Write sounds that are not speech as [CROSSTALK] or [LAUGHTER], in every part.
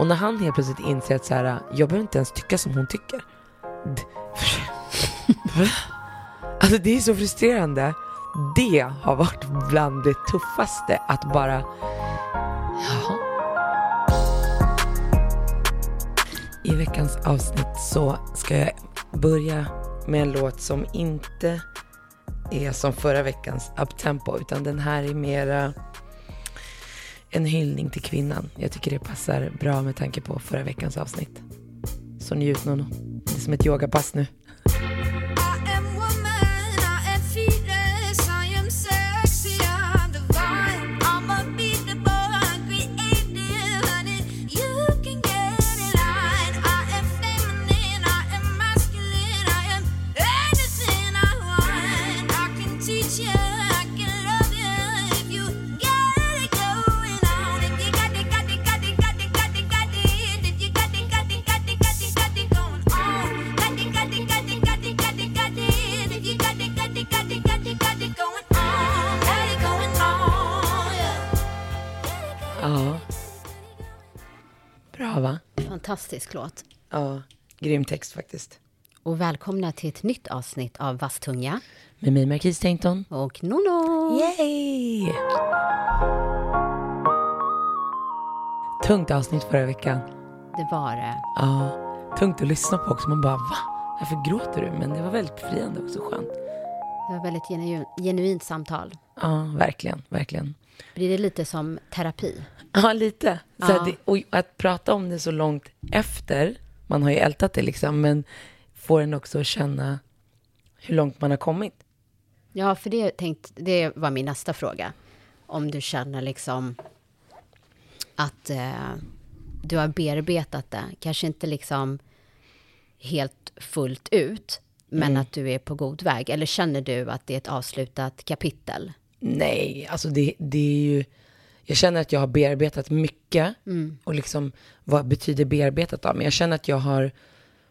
Och när han helt plötsligt inser att så här, jag behöver inte ens tycka som hon tycker. [LAUGHS] Alltså det är så frustrerande. Det har varit bland det tuffaste att bara, jaha. I veckans avsnitt så ska jag börja med en låt som inte är som förra veckans uptempo utan den här är mera en hyllning till kvinnan. Jag tycker det passar bra med tanke på förra veckans avsnitt. Så njut Nono. Det är som ett yogapass nu. Fantastisk låt. Ja, grym text faktiskt. Och välkomna till ett nytt avsnitt av Vasstunga Med mig Marquis Tainton. och Nono. Yay! Tungt avsnitt förra veckan. Det var det. Ja, tungt att lyssna på också. Man bara va? Varför gråter du? Men det var väldigt befriande och så skönt. Det var väldigt genu genuint samtal. Ja, verkligen, verkligen. Blir det lite som terapi? Ja, lite. Så Ja. att och att prata om det så långt efter, man har ju ältat det liksom, men får en också känna hur långt man har kommit. Ja, för det, tänkt, det var min nästa fråga. Om du känner liksom att eh, du har bearbetat det, kanske inte liksom helt fullt ut, men att du är på god väg. Eller känner du att det är ett avslutat kapitel? Nej, alltså det, det är ju... Jag känner att jag har bearbetat mycket. Och liksom, vad betyder bearbetat då? Men jag känner att jag har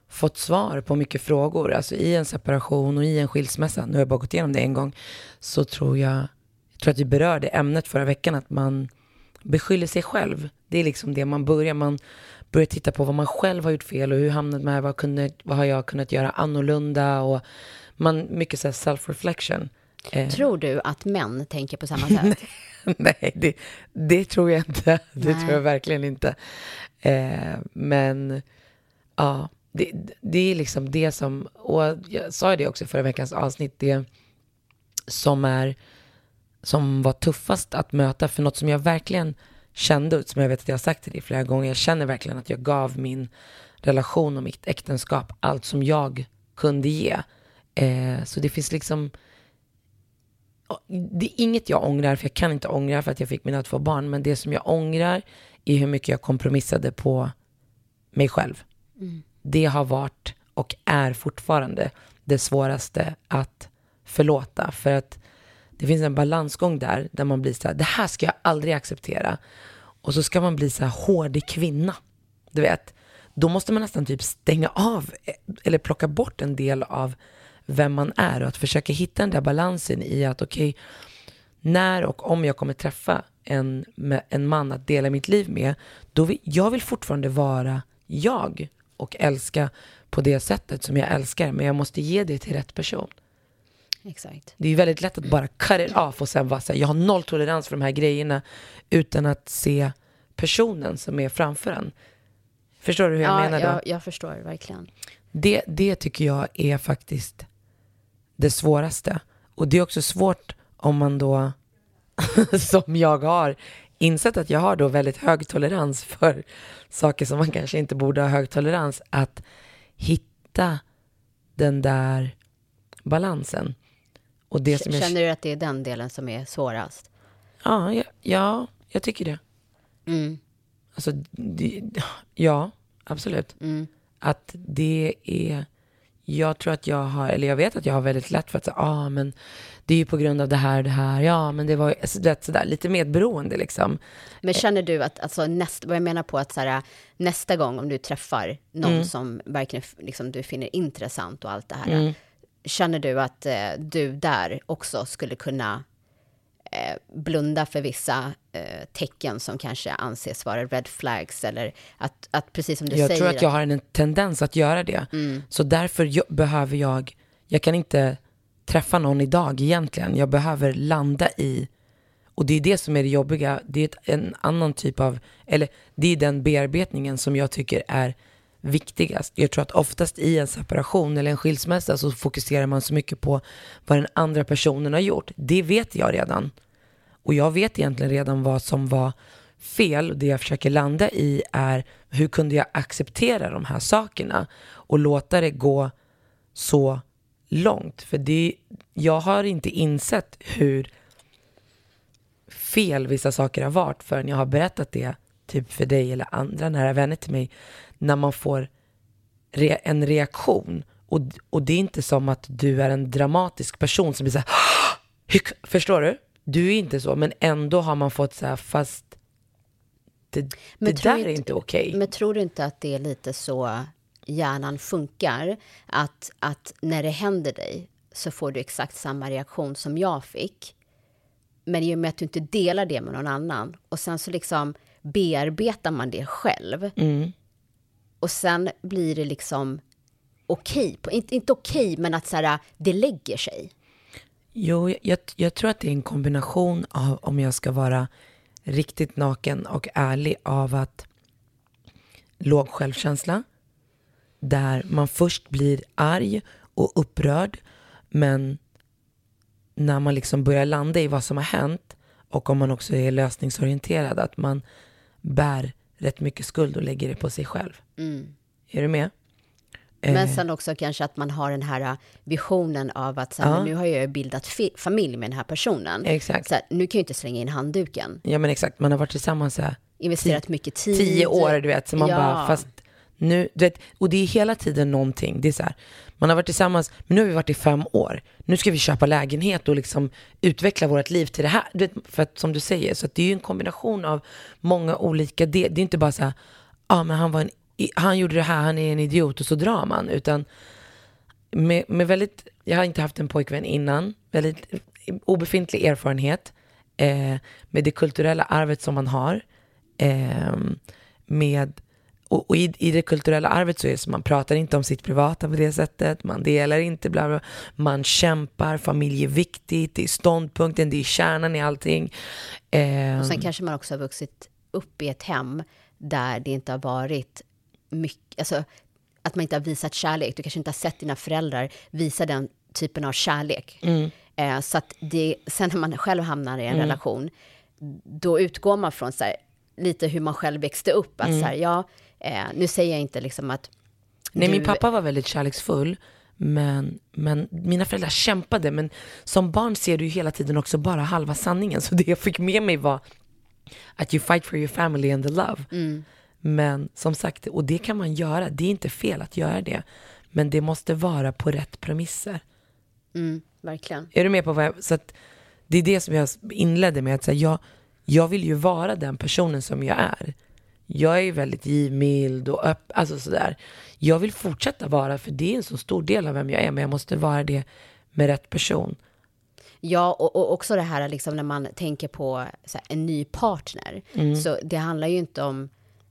fått svar på mycket frågor. Alltså i en separation och i en skilsmässa, nu har jag bara gått igenom det en gång, så tror jag, jag tror att vi berörde ämnet förra veckan, att man beskyller sig själv. Det är liksom det man börjar, man börjar titta på vad man själv har gjort fel och hur hamnat med, vad, kunde, vad har jag kunnat göra annorlunda och man, mycket så här self-reflection. Eh, Tror du att män tänker på samma sätt? [LAUGHS] Nej, det, det tror jag inte. Det Nej. tror jag verkligen inte. Eh, men ja, det, det är liksom det som, och jag sa ju det också i förra veckans avsnitt, det som är, som var tuffast att möta, för något som jag verkligen kände, som jag vet att jag har sagt till dig flera gånger, jag känner verkligen att jag gav min relation och mitt äktenskap allt som jag kunde ge. Eh, så det finns liksom, det är inget jag ångrar, för jag kan inte ångra för att jag fick mina två barn, men det som jag ångrar är hur mycket jag kompromissade på mig själv. Det har varit och är fortfarande det svåraste att förlåta, för att det finns en balansgång där, där man blir så här, det här ska jag aldrig acceptera. Och så ska man bli så här hårdig kvinna, du vet. Då måste man nästan typ stänga av eh, eller plocka bort en del av vem man är och att försöka hitta den där balansen i att okej, när och om jag kommer träffa en, en man att dela mitt liv med, då vill, jag vill fortfarande vara jag och älska på det sättet som jag älskar, men jag måste ge det till rätt person. Exakt. Det är väldigt lätt att bara cut it off och sen vara så här, jag har noll tolerans för de här grejerna utan att se personen som är framför en. Förstår du hur jag ja, menar då? jag, jag förstår verkligen. Det, det tycker jag är faktiskt det svåraste. Och det är också svårt om man då, [LAUGHS] som jag har, insett att jag har då väldigt hög tolerans för saker som man kanske inte borde ha hög tolerans, att hitta den där balansen. Och det som jag, Känner du att det är den delen som är svårast? ja, ja, ja, jag tycker det. Mm. Alltså, det, ja, absolut. Mm. Att det är, jag tror att jag har, eller jag vet att jag har väldigt lätt för att säga, ja ah, men det är ju på grund av det här och det här, ja men det var alltså, du vet, sådär, lite medberoende liksom. Men känner du att, alltså, näst, vad jag menar på att så här, nästa gång om du träffar någon Mm. som verkligen liksom, du finner intressant och allt det här, känner du att eh, du där också skulle kunna blunda för vissa eh, tecken som kanske anses vara red flags eller att, att precis som du jag säger. tror att jag har en tendens att göra det. Så därför jo- behöver jag, jag kan inte träffa någon idag egentligen. Jag behöver landa i, och det är det som är det jobbiga, det är ett, en annan typ av, eller det är den bearbetningen som jag tycker är viktigast. Jag tror att oftast i en separation eller en skilsmässa så fokuserar man så mycket på vad den andra personen har gjort. Det vet jag redan. Och jag vet egentligen redan vad som var fel. Det jag försöker landa i är hur kunde jag acceptera de här sakerna och låta det gå så långt. För det, jag har inte insett hur fel vissa saker har varit förrän jag har berättat det typ för dig eller andra nära vänner till mig. När man får re, en reaktion. Och, och det är inte som att du är en dramatisk person som blir så här, förstår du? Du är inte så, men ändå har man fått så här, fast det, Men det där är inte- inte okej. Men tror du inte att det är lite så hjärnan funkar? Att, att när det händer dig så får du exakt samma reaktion som jag fick. Men i och med att du inte delar det med någon annan och sen så liksom bearbetar man det själv. Och sen blir det liksom okej, okay. inte, inte okej men att så här, det lägger sig. Jo, jag, jag tror att det är en kombination av, om jag ska vara riktigt naken och ärlig, av att låg självkänsla, där man först blir arg och upprörd, men när man liksom börjar landa i vad som har hänt och om man också är lösningsorienterad, att man bär rätt mycket skuld och lägger det på sig själv. Är du med? Men Eh. sen också kanske att man har den här äh, visionen av att så här, Ja. nu har jag bildat familj med den här personen. Exakt. Så här, nu kan jag inte slänga in handduken. Ja men exakt, man har varit tillsammans så här Investerat mycket tid. tio år, du vet. Så man Ja. bara, fast nu, du vet, och det är hela tiden någonting. Det är så här, man har varit tillsammans, men nu har vi varit i fem år. Nu ska vi köpa lägenhet och liksom utveckla vårt liv till det här. Du vet, för att som du säger, så att det är ju en kombination av många olika, delar. det är inte bara så här, ja ah, men han var en, han gjorde det här, han är en idiot och så drar man. Utan med, med väldigt, jag har inte haft en pojkvän innan, väldigt obefintlig erfarenhet eh, med det kulturella arvet som man har. Eh, med, och, och i, i det kulturella arvet så är det så man pratar inte om sitt privata på det sättet, man delar inte, bla bla, man kämpar, familj är viktigt, det är ståndpunkten, det är kärnan i allting. Eh, Och sen kanske man också har vuxit upp i ett hem där det inte har varit mycket, alltså att man inte har visat kärlek. Du kanske inte har sett dina föräldrar visa den typen av kärlek. Mm. Eh, så att det, sen när man själv hamnar i en relation, då utgår man från så här, lite hur man själv växte upp. Att så här, ja, eh, nu säger jag inte liksom att Nej, du, min pappa var väldigt kärleksfull, men, men mina föräldrar kämpade. Men som barn ser du ju hela tiden också bara halva sanningen. Så det jag fick med mig var att you fight for your family and the love. Men som sagt, och det kan man göra. Det är inte fel att göra det. Men det måste vara på rätt premisser. Mm, verkligen. Är du med på vad jag... Så att det är det som jag inledde med. att säga, jag, jag vill ju vara den personen som jag är. Jag är väldigt givmild och öppen, alltså sådär. Jag vill fortsätta vara, för det är en så stor del av vem jag är, men jag måste vara det med rätt person. Ja, och, och också det här liksom när man tänker på här, en ny partner. Mm. Så det handlar ju inte om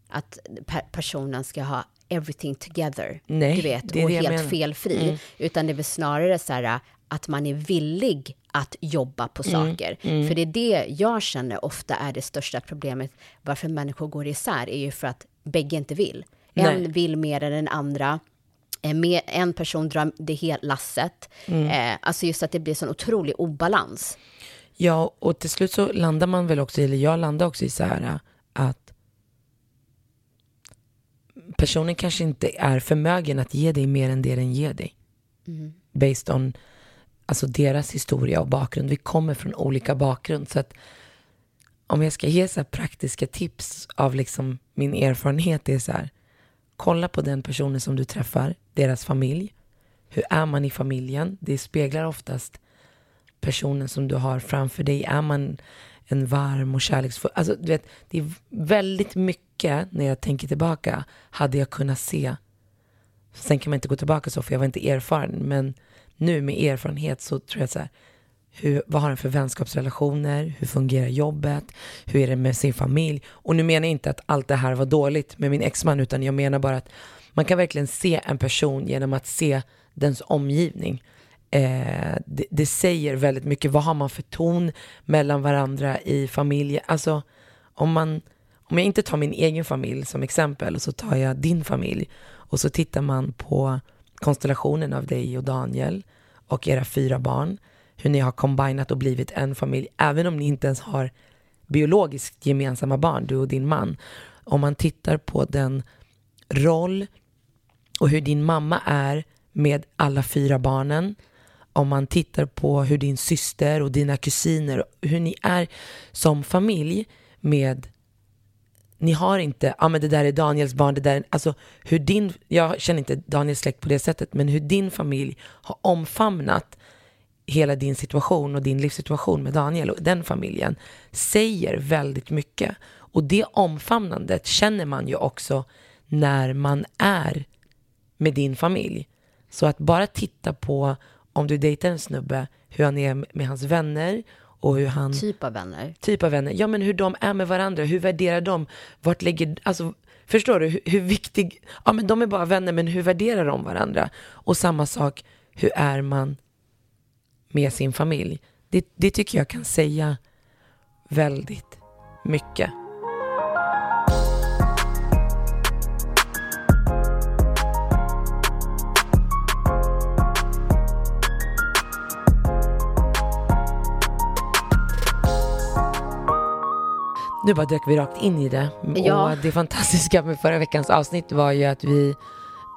att per personen ska ha everything together, Nej, du vet, och helt menar. Mm. felfri. Utan det är väl snarare så här att man är villig att jobba på Mm. saker. För det är det jag känner ofta är det största problemet varför människor går isär, är ju för att bägge inte vill. En Nej. vill mer än den andra. Eh, En person drar det hela lasset. Mm. Eh, alltså just att det blir sån otrolig obalans. Ja, och till slut så landar man väl också, eller jag landar också i så här att personen kanske inte är förmögen att ge dig mer än det den ger dig. Based on alltså deras historia och bakgrund. Vi kommer från olika bakgrund. Så att om jag ska ge så här praktiska tips av liksom min erfarenhet det är så här. Kolla på den personen som du träffar, deras familj. Hur är man i familjen? Det speglar oftast personen som du har framför dig. Är man en varm och kärleksfull... Alltså, du vet, det är väldigt mycket när jag tänker tillbaka hade jag kunnat se. Sen kan man inte gå tillbaka så för jag var inte erfaren. Men nu med erfarenhet så tror jag så här. Hur, vad har den för vänskapsrelationer? Hur fungerar jobbet? Hur är det med sin familj? Och nu menar jag inte att allt det här var dåligt med min exman utan jag menar bara att man kan verkligen se en person genom att se dens omgivning. Eh, det, det säger väldigt mycket. Vad har man för ton mellan varandra i familjen? Alltså om man om jag inte tar min egen familj som exempel och så tar jag din familj och så tittar man på konstellationen av dig och Daniel och era fyra barn, hur ni har combinat och blivit en familj, även om ni inte ens har biologiskt gemensamma barn, du och din man. Om man tittar på den roll och hur din mamma är med alla fyra barnen, om man tittar på hur din syster och dina kusiner, hur ni är som familj med ni har inte, ja ah, men det där är Daniels barn, det där är, alltså hur din, jag känner inte Daniels släkt på det sättet, men hur din familj har omfamnat hela din situation och din livssituation med Daniel och den familjen säger väldigt mycket. Och det omfamnandet känner man ju också när man är med din familj. Så att bara titta på om du dejtar en snubbe, hur han är med hans vänner och hur han Typ av vänner. typ av vänner. Ja, men hur de är med varandra. Hur värderar de? Vart lägger... Alltså, förstår du? Hur, hur viktig... Ja, men de är bara vänner, men hur värderar de varandra? Och samma sak, hur är man med sin familj? Det, det tycker jag kan säga väldigt mycket. Nu bara dök vi rakt in i det. Ja. Och det fantastiska med förra veckans avsnitt var ju att vi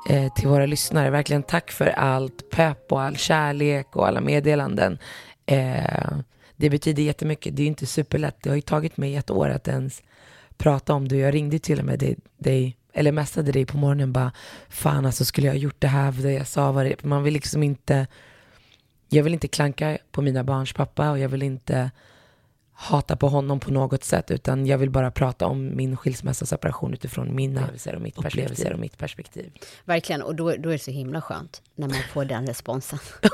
eh, till våra lyssnare, verkligen tack för allt pepp och all kärlek och alla meddelanden. Eh, det betyder jättemycket. Det är ju inte superlätt. Det har ju tagit mig ett år att ens prata om det. Jag ringde till och med dig, eller messade dig på morgonen bara, fan alltså skulle jag ha gjort det här, det jag sa var det, man vill liksom inte, jag vill inte klanka på mina barns pappa och jag vill inte hata på honom på något sätt utan jag vill bara prata om min skilsmässa separation utifrån mina upplevelser och mitt perspektiv. Och mitt perspektiv. Verkligen, och då, då är det så himla skönt när man får den responsen. [LAUGHS]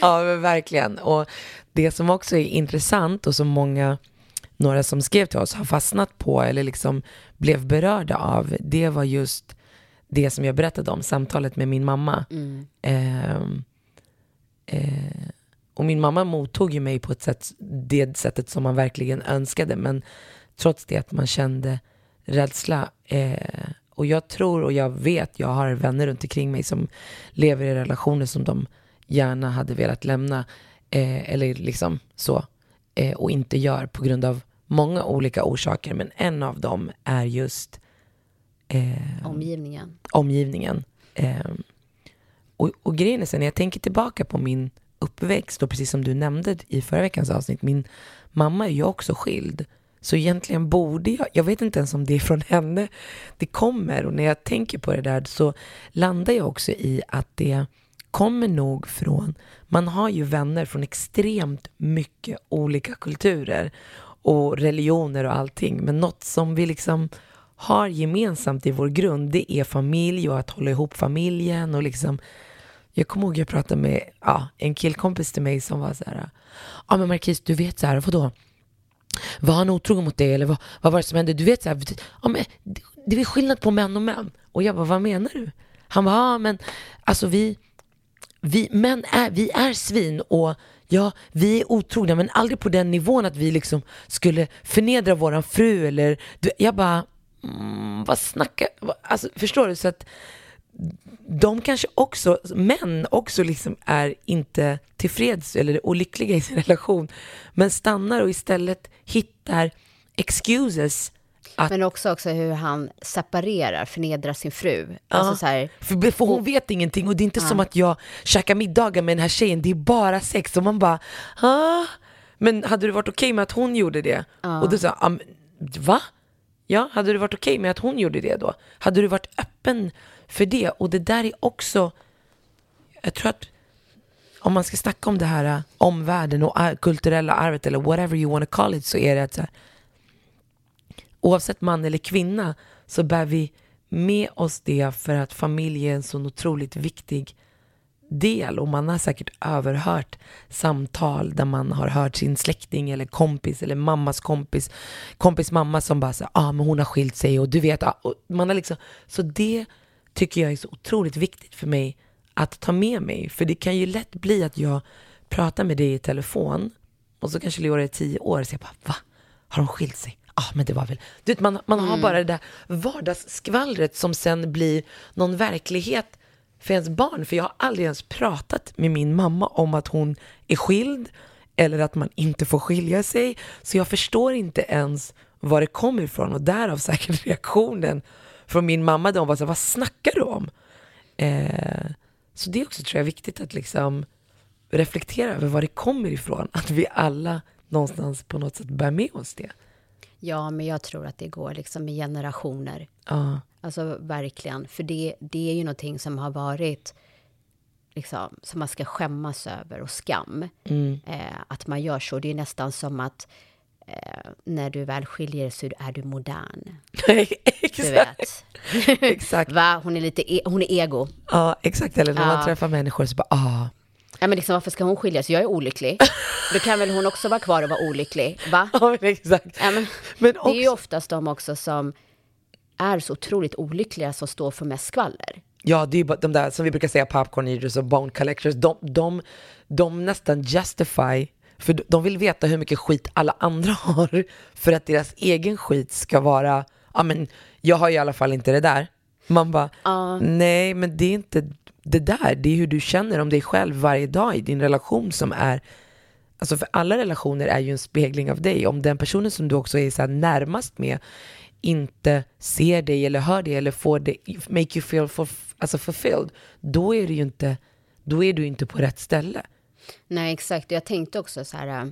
Ja, men verkligen. Och det som också är intressant och som många, några som skrev till oss har fastnat på eller liksom blev berörda av, det var just det som jag berättade om, samtalet med min mamma. Ehm, eh, och min mamma mottog ju mig på ett sätt, det sättet som man verkligen önskade, men trots det att man kände rädsla. Eh, och jag tror och jag vet, jag har vänner runt omkring mig som lever i relationer som de gärna hade velat lämna, eh, eller liksom så, eh, och inte gör på grund av många olika orsaker, men en av dem är just eh, Omgivningen. omgivningen. Eh, och, och grejen är sen, när jag tänker tillbaka på min uppväxt, och precis som du nämnde i förra veckans avsnitt, min mamma är ju också skild. Så egentligen borde jag, jag vet inte ens om det är från henne det kommer, och när jag tänker på det där så landar jag också i att det kommer nog från, man har ju vänner från extremt mycket olika kulturer och religioner och allting, men något som vi liksom har gemensamt i vår grund, det är familj och att hålla ihop familjen och liksom jag kommer ihåg jag pratade med ja, en killkompis till mig som var så här, ja men Marquis du vet så här, vadå? Var han otrogen mot dig eller vad, vad var det som hände? Du vet så här, ja, men, det, det är skillnad på män och män. Och jag bara, vad menar du? Han bara, ja men alltså vi, vi män är, vi är svin och ja, vi är otrogna men aldrig på den nivån att vi liksom skulle förnedra våran fru eller, du, jag bara, mm, vad snackar, vad- alltså förstår du? Så att de kanske också, män också liksom är inte tillfreds eller och lyckliga i sin [LAUGHS] relation, men stannar och istället hittar excuses Att, Men också, också hur han separerar, förnedrar sin fru. Alltså så här, för, för hon vet ingenting och det är inte som att jag käkar middagar med den här tjejen, det är bara sex och man bara, ah. Men hade du varit okej med att hon gjorde det? Och du sa, ah, va? Ja, hade du varit okej med att hon gjorde det då? Hade du varit öppen för det? Och det där är också, jag tror att om man ska snacka om det här äh, omvärlden och äh, kulturella arvet eller whatever you wanna call it så är det att så här, oavsett man eller kvinna så bär vi med oss det för att familj är en så otroligt viktig del och man har säkert överhört samtal där man har hört sin släkting eller kompis eller mammas kompis, kompis mamma som bara säger ah, men hon har skilt sig och du vet, ah, och man har liksom, så det tycker jag är så otroligt viktigt för mig att ta med mig, för det kan ju lätt bli att jag pratar med dig i telefon och så kanske Leora är tio år och säger bara va? Har hon skilt sig? Ja, ah, men det var väl... Du vet, man, man har bara det där vardagsskvallret som sen blir någon verklighet för ens barn. För jag har aldrig ens pratat med min mamma om att hon är skild eller att man inte får skilja sig. Så jag förstår inte ens var det kommer ifrån och därav säkert [LAUGHS] reaktionen från min mamma. De var så här, vad snackar du om? Eh, så det är också tror jag viktigt att liksom reflektera över var det kommer ifrån. Att vi alla någonstans på något sätt bär med oss det. ja, men jag tror att det går liksom i generationer. Ja. Alltså verkligen. För det, det är ju någonting som har varit liksom, som man ska skämmas över och skam. Eh, att man gör så. Det är nästan som att eh, när du väl skiljer så är du modern. [LAUGHS] Du exakt. vet. [LAUGHS] exakt. Va? Hon är lite e- hon är ego. Ja, exakt. Eller när Ja. man träffar människor så bara, ah. Ja, men liksom, varför ska hon skiljas? Jag är olycklig. Då kan väl hon också vara kvar och vara olycklig? Va? [LAUGHS] Ja, men exakt. Ja, men, Men Det är ju också- oftast de också som är så otroligt olyckliga som står för mest skvaller. Ja, det är ju bara de där som vi brukar säga popcorn eaters och bone collectors. De, de, de nästan justify, för de- vill veta hur mycket skit alla andra [LAUGHS] har för att deras egen skit ska vara, ja men jag har i alla fall inte det där. Man bara, nej men det är inte det där, det är hur du känner om dig själv varje dag i din relation som är Alltså för alla relationer är ju en spegling av dig. Om den personen som du också är så närmast med inte ser dig eller hör dig eller får dig, make you feel for, alltså fulfilled, då är du ju inte, då är du inte på rätt ställe. Nej, exakt. Jag tänkte också så här... äh,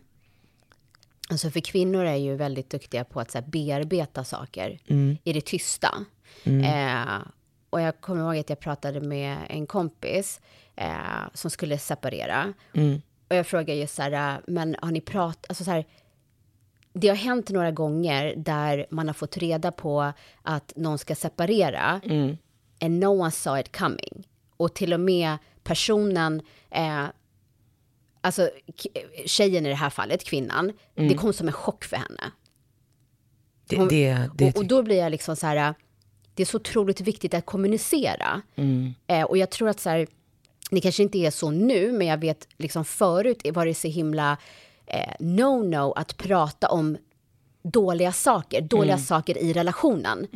Alltså för kvinnor är ju väldigt duktiga på att så här, bearbeta saker i det tysta. Eh, och jag kommer ihåg att jag pratade med en kompis eh, som skulle separera. Och jag frågade just så här, äh, men har ni pratat, alltså så här, det har hänt några gånger där man har fått reda på att någon ska separera and no one saw it coming. Och till och med personen, eh, alltså tjejen i det här fallet, kvinnan, det kom som en chock för henne. Hon- det, det och, och då blir jag liksom så här, det är så otroligt viktigt att kommunicera. Eh, och jag tror att så här, det kanske inte är så nu, men jag vet liksom förut var det så himla eh, no-no att prata om dåliga saker, dåliga saker i relationen.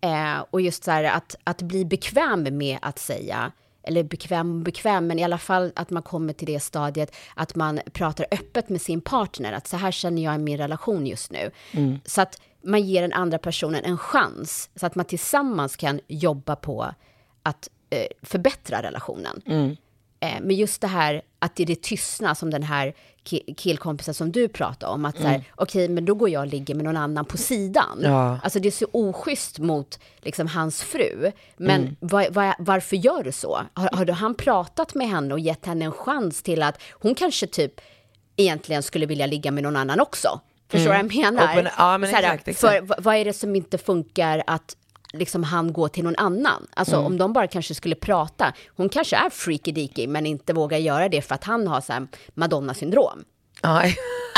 Eh, och just så här att, att bli bekväm med att säga, eller bekväm och bekväm, men i alla fall att man kommer till det stadiet att man pratar öppet med sin partner, att så här känner jag i min relation just nu. Så att man ger den andra personen en chans, så att man tillsammans kan jobba på att eh, förbättra relationen. Eh, men just det här att det är det tystna som den här ki- killkompisen som du pratade om, att så här, okej, men då går jag och ligger med någon annan på sidan. Ja. Alltså det är så oschysst mot liksom, hans fru. Men vad- vad- varför gör du så? Har, har du, han pratat med henne och gett henne en chans till att hon kanske typ egentligen skulle vilja ligga med någon annan också? Förstår du vad jag menar? Open- ja, men exakt, exakt. För vad är det som inte funkar att liksom han går till någon annan? Alltså Mm. om de bara kanske skulle prata. Hon kanske är freaky deaky men inte vågar göra det för att han har så här Madonna-syndrom. ja.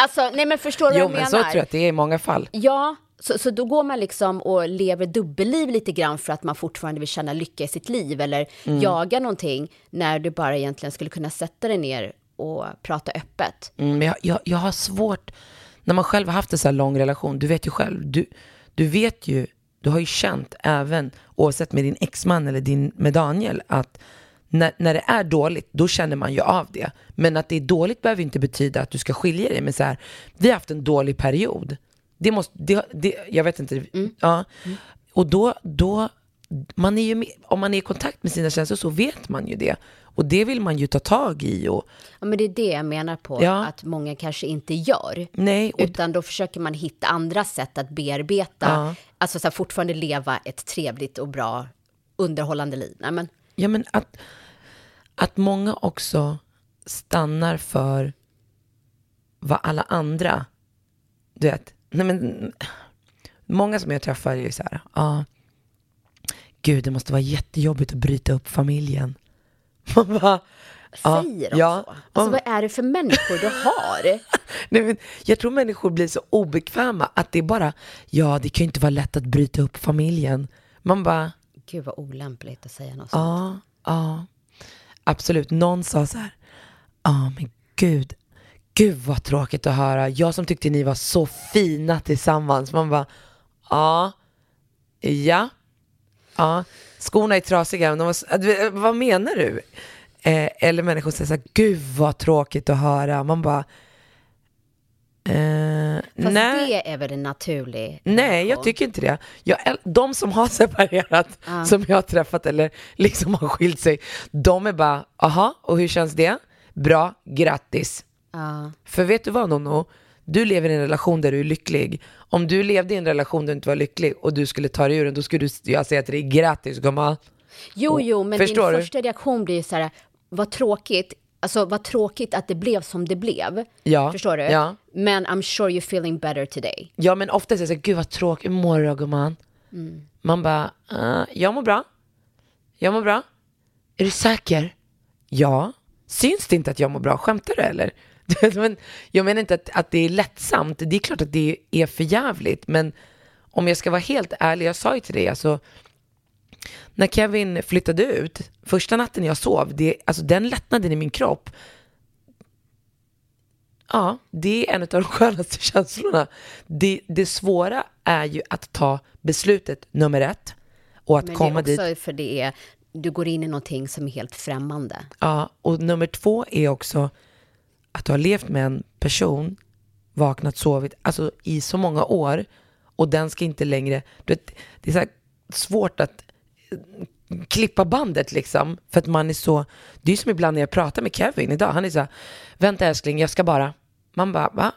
Alltså, nej men förstår du Jo vad jag men menar? så tror jag att det är i många fall. Ja, så, så då går man liksom och lever dubbelliv lite grann för att man fortfarande vill känna lycka i sitt liv eller Mm. jaga någonting när du bara egentligen skulle kunna sätta dig ner och prata öppet. Mm, men jag, jag, jag har svårt, när man själv har haft en så här lång relation, du vet ju själv, du, du vet ju, du har ju känt även, oavsett med din exman eller din, med Daniel, att när, när det är dåligt, då känner man ju av det. Men att det är dåligt behöver inte betyda att du ska skilja dig. Men så här, vi har haft en dålig period. Det måste, det, det, jag vet inte, ja. Och då, då, man är ju om man är i kontakt med sina känslor så vet man ju det. Och det vill man ju ta tag i och, Ja, men det är det jag menar på Ja. att många kanske inte gör. nej, och, Utan då försöker man hitta andra sätt att bearbeta, Ja alltså så här, fortfarande leva ett trevligt och bra underhållande liv. Nej, men, ja men att, att många också stannar för vad alla andra, du vet, nej men, många som jag träffar är ju så här, ja, gud det måste vara jättejobbigt att bryta upp familjen. [LAUGHS] Man bara, Ja, säger de ja. så? Alltså vad är det för människor du har? [LAUGHS] Nej, men jag tror människor blir så obekväma att det är bara, ja det kan ju inte vara lätt att bryta upp familjen. Man bara, Gud vad olämpligt att säga något sånt. ja, ja, absolut. Någon sa så här, ja men gud, gud vad tråkigt att höra. Jag som tyckte ni var så fina tillsammans. Man bara, ja, ja, ja, skorna är trasiga. Men de var, vad menar du? Eh, eller människor säger så här, gud vad tråkigt att höra. Man bara, eh, Fast nej. det är väl en naturlig Nej, jag tycker inte det. Jag, de som har [LAUGHS] separerat, som jag har träffat eller liksom har skilt sig, de är bara, aha, och hur känns det? Bra, grattis. Ja. För vet du vad Nono? Du lever i en relation där du är lycklig. Om du levde i en relation där du inte var lycklig och du skulle ta dig ur den, då skulle du, jag säga till dig, grattis gumman. Jo, jo, men Förstår din du? första reaktion blir så här, vad tråkigt, alltså vad tråkigt att det blev som det blev. Ja, Förstår du? ja. Men I'm sure you're feeling better today. Ja men ofta säger jag så här, gud vad tråkigt, hur mår du då gumman? Man bara, uh, jag mår bra. Jag mår bra. Är du säker? Ja. Syns det inte att jag mår bra? Skämtar du eller? [LAUGHS] men, jag menar inte att, att det är lättsamt. Det är klart att det är för jävligt. Men om jag ska vara helt ärlig, jag sa ju till dig, alltså när Kevin flyttade ut, första natten jag sov, det, alltså den lättnaden i min kropp, Ja, det är en av de [LAUGHS] skönaste känslorna. Det, det svåra är ju att ta beslutet nummer ett och att Men komma det är också dit. för det är, du går in i någonting som är helt främmande. Ja, och nummer två är också att du har levt med en person, vaknat, sovit, alltså i så många år och den ska inte längre, du vet, det är så svårt att klippa bandet liksom, för att man är så, det är som ibland när jag pratar med Kevin idag, han är så här, vänta älskling, jag ska bara, man bara, va?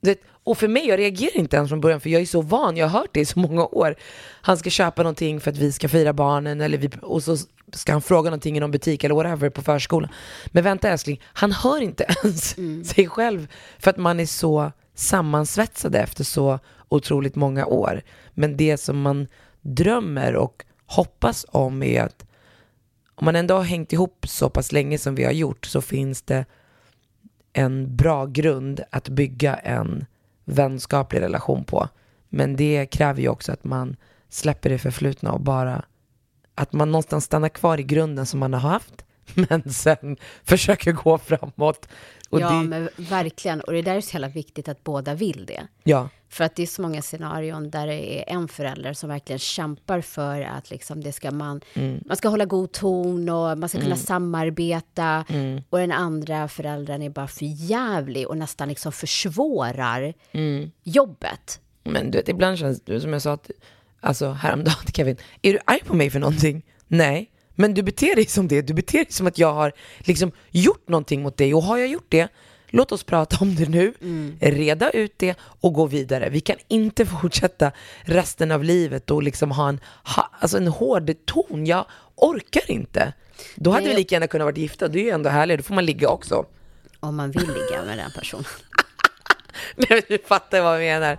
Du vet, och för mig, jag reagerar inte ens från början för jag är så van, jag har hört det i så många år. Han ska köpa någonting för att vi ska fira barnen eller vi, och så ska han fråga någonting i någon butik eller whatever på förskolan. Men vänta älskling, han hör inte [LAUGHS] ens sig själv för att man är så sammansvetsade efter så otroligt många år. Men det som man drömmer och hoppas om är att om man ändå har hängt ihop så pass länge som vi har gjort så finns det en bra grund att bygga en vänskaplig relation på. Men det kräver ju också att man släpper det förflutna och bara att man någonstans stannar kvar i grunden som man har haft [LAUGHS] men sen försöker gå framåt. Och ja, det, men verkligen. Och det där är så jävla viktigt att båda vill det. ja, För att det är så många scenarion där det är en förälder som verkligen kämpar för att liksom det ska man, Mm. man ska hålla god ton och man ska kunna samarbeta. Mm. Och den andra föräldern är bara för jävlig och nästan liksom försvårar Mm. jobbet. Men du vet, ibland känns det som jag sa till, alltså häromdagen till [LAUGHS] Kevin, är du arg på mig för någonting? Nej. Men du beter dig som det, du beter dig som att jag har liksom gjort någonting mot dig och har jag gjort det, låt oss prata om det nu, reda ut det och gå vidare. Vi kan inte [LAUGHS] fortsätta resten av livet och liksom ha en, ha, alltså en hård ton, jag orkar inte. Då hade Nej. vi lika gärna kunnat vara gifta, det är ju ändå härligt, då får man ligga också. Om man vill ligga med den personen. [LAUGHS] Nej, du fattar vad jag menar.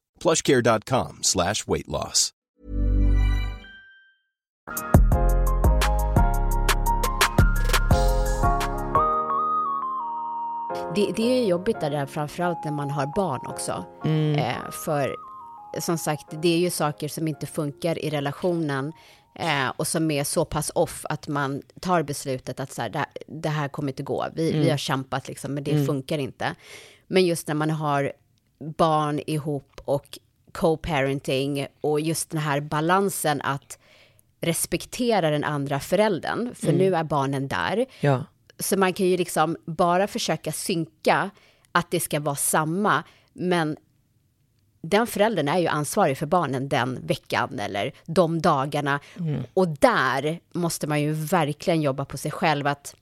plushcare.com slash weight loss. Det, det är jobbigt det där, framförallt när man har barn också. Eh, för som sagt, det är ju saker som inte funkar i relationen eh, och som är så pass off att man tar beslutet att så här, det, det här kommer inte gå. Vi, vi har kämpat liksom, men det funkar inte. Men just när man har barn ihop och co-parenting och just den här balansen att respektera den andra föräldern, för nu är barnen där. Ja. Så man kan ju liksom bara försöka synka att det ska vara samma, men den föräldern är ju ansvarig för barnen den veckan eller de dagarna. Och där måste man ju verkligen jobba på sig själv. Att,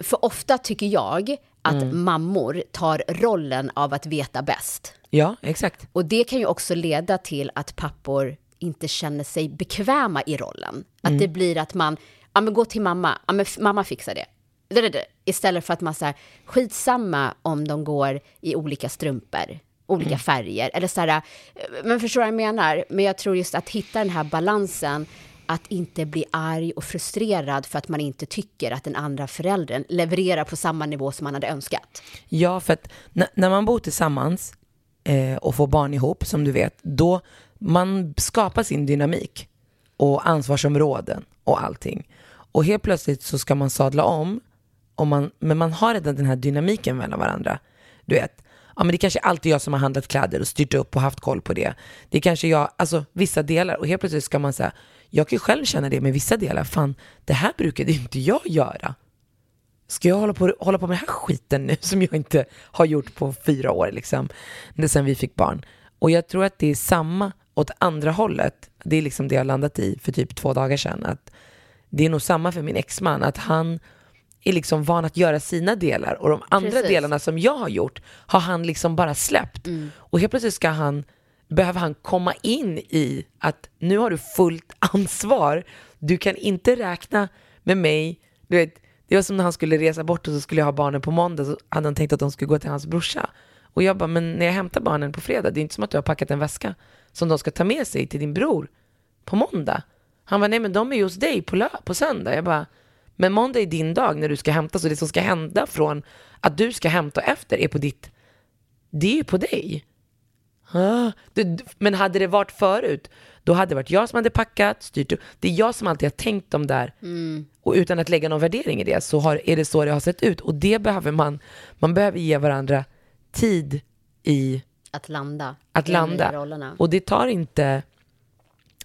för ofta tycker jag att mammor tar rollen av att veta bäst. Ja, exakt. Och det kan ju också leda till att pappor inte känner sig bekväma i rollen. Att det blir att man, ja men gå till mamma, ja men mamma fixar det. Det, det, det. Istället för att man säger skitsamma om de går i olika strumpor, olika färger. Eller så här, men förstår vad jag menar? Men jag tror just att hitta den här balansen, att inte bli arg och frustrerad för att man inte tycker att den andra föräldern levererar på samma nivå som man hade önskat. Ja, för att när, man bor tillsammans eh, och får barn ihop, som du vet, då man skapar sin dynamik och ansvarsområden och allting. Och helt plötsligt så ska man sadla om, och man, men man har redan den här dynamiken mellan varandra. Du vet, ja men det kanske är alltid jag som har handlat kläder och styrt upp och haft koll på det. Det är kanske jag, alltså vissa delar, och helt plötsligt ska man säga, jag kan ju själv känna det med vissa delar, fan det här brukade inte jag göra. Ska jag hålla på, hålla på med den här skiten nu [LAUGHS] som jag inte har gjort på fyra år liksom, sen vi fick barn. Och jag tror att det är samma åt andra hållet. Det är liksom det jag landat i för typ två dagar sedan. Att det är nog samma för min exman, att han är liksom van att göra sina delar och de andra Precis. delarna som jag har gjort har han liksom bara släppt. Och helt plötsligt ska han, behöver han komma in i att nu har du fullt ansvar. Du kan inte räkna med mig. Du vet, det var som när han skulle resa bort och så skulle jag ha barnen på måndag så hade han tänkt att de skulle gå till hans brorsa. Och jag bara, men när jag hämtar barnen på fredag, det är inte som att du har packat en väska som de ska ta med sig till din bror på måndag. Han bara, nej men de är ju hos dig på, lö- på söndag. Jag bara, men måndag är din dag när du ska hämta, så det som ska hända från att du ska hämta efter är på ditt, det är ju på dig. Ah, det, men hade det varit förut, då hade det varit jag som hade packat, styrt upp. Det är jag som alltid har tänkt om där. Och utan att lägga någon värdering i det så har, är det så det har sett ut. Och det behöver man, man behöver ge varandra tid i Att landa. att landa. Och det tar inte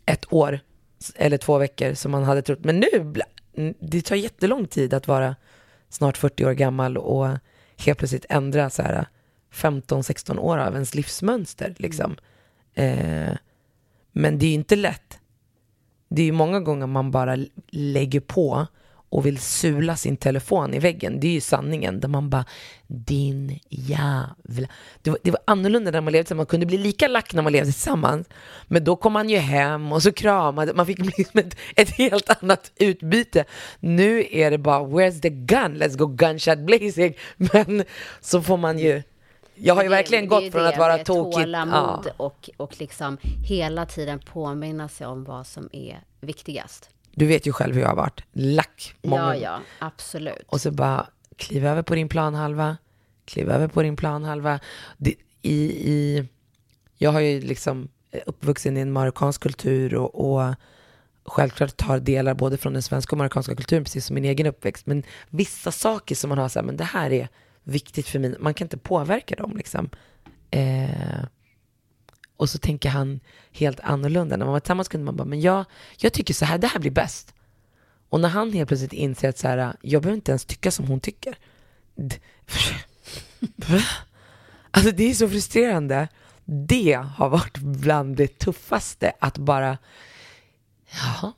ett år eller två veckor som man hade trott. Men nu, det tar jättelång tid att vara snart 40 år gammal och helt plötsligt ändra så här 15-16 år av ens livsmönster. Liksom. Eh, men det är ju inte lätt. Det är ju många gånger man bara lägger på och vill sula sin telefon i väggen. Det är ju sanningen. Där man bara, din jävla... Det var, det var annorlunda när man levde tillsammans. Man kunde bli lika lack när man levde tillsammans. Men då kom man ju hem och så kramade man. fick [LAUGHS] liksom ett, ett helt annat utbyte. Nu är det bara, where's the gun? Let's go gunshot blazing. [LAUGHS] Men så får man ju... Jag har ju verkligen det gått från det att vara med tokigt... Tålamod Ja. och, och liksom hela tiden påminna sig om vad som är viktigast. Du vet ju själv hur jag har varit. Lack. många Ja, ja, absolut. Och så bara, kliv över på din planhalva, kliv över på din planhalva. Det, i, i, jag har ju liksom uppvuxen i en marockansk kultur och, och självklart tar delar både från den svenska och marockanska kulturen, precis som min egen uppväxt. Men vissa saker som man har så här, men det här är viktigt för mig, man kan inte påverka dem liksom. Eh, och så tänker han helt annorlunda. När man var tillsammans kunde man bara, men jag, jag tycker så här, det här blir bäst. Och när han helt plötsligt inser att så här, jag behöver inte ens tycka som hon tycker. [LAUGHS] Alltså det är så frustrerande. Det har varit bland det tuffaste att bara, jaha,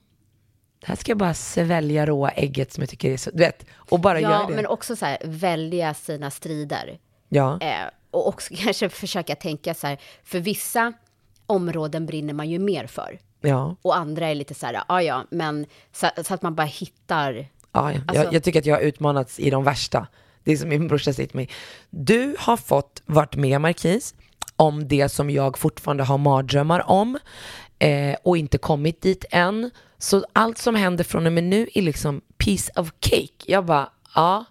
här ska jag bara svälja råa ägget som jag tycker är så, du vet, och bara Ja, göra det. men också så här, välja sina strider. ja, Eh, och också [LAUGHS] kanske försöka tänka så här, för vissa områden brinner man ju mer för. ja, Och andra är lite så här, ja ja, men så, så att man bara hittar... ja, ja. jag, Alltså- jag tycker att jag har utmanats i de värsta. Det är som min brorsa säger till mig, du har fått varit med Marquis om det som jag fortfarande har mardrömmar om eh, och inte kommit dit än. Så allt som händer från och med nu är liksom piece of cake. Jag bara, ja,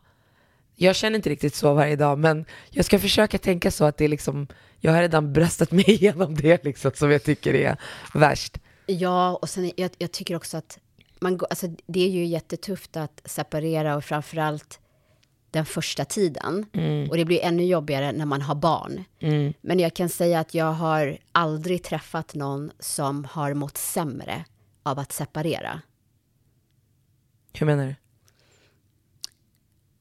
jag känner inte riktigt så varje dag, men jag ska försöka tänka så att det är liksom, jag har redan bröstat mig [LAUGHS] igenom det liksom som jag tycker är värst. Ja, och sen jag, jag tycker också att man, alltså, det är ju jättetufft att separera och framförallt den första tiden. Och det blir ännu jobbigare när man har barn. Men jag kan säga att jag har aldrig träffat någon som har mått sämre av att separera. Hur menar du?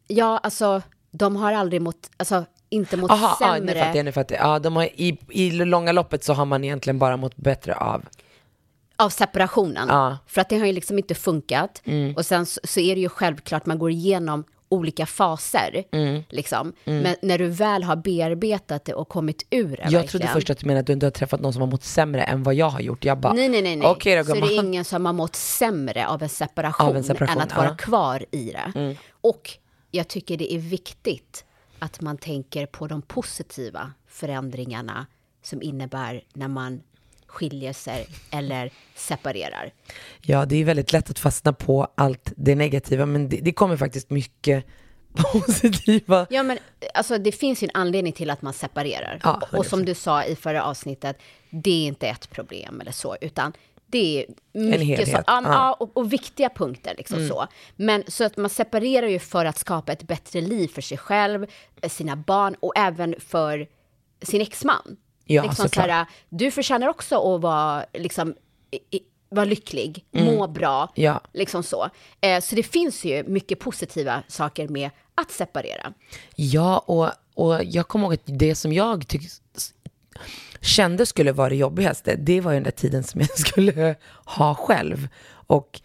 Ja, alltså, de har aldrig mått, alltså, inte mått Aha, ja, nu sämre. fattar jag, nu fattar jag. Ja, de har, i, I långa loppet så har man egentligen bara mått bättre av. av separationen. Ja. Mm. För att det har ju liksom inte funkat. Och sen så, så är det ju självklart, man går igenom olika faser. Mm. Liksom. Men när du väl har bearbetat det och kommit ur det Jag verkligen. trodde först att du menade att du inte har träffat någon som har mått sämre än vad jag har gjort. Jag bara, Nej, nej, nej. nej. okej då så det är ingen som har mått sämre av en separation, Av en separation, än att vara ja. Mm. kvar i det. Och jag tycker det är viktigt att man tänker på de positiva förändringarna som innebär när man skiljer sig eller separerar. Ja, det är väldigt lätt att fastna på allt det negativa, men det, det kommer faktiskt mycket [LAUGHS] positiva. Ja, men alltså, det finns ju en anledning till att man separerar. Ja, och som du sa i förra avsnittet, det är inte ett problem eller så, utan det är mycket så, ja. Mm. ja, och, och viktiga punkter. Liksom så. Men så att man separerar ju för att skapa ett bättre liv för sig själv, sina barn och även för sin exman. Ja, liksom så här, du förtjänar också att vara, liksom, i, vara lycklig, må bra. Mm. Ja. Liksom så. Eh, så det finns ju mycket positiva saker med att separera. Ja, och, och jag kommer ihåg att det som jag tyck, kände skulle vara det jobbigaste, det var ju den där tiden som jag [LAUGHS] skulle ha själv. Och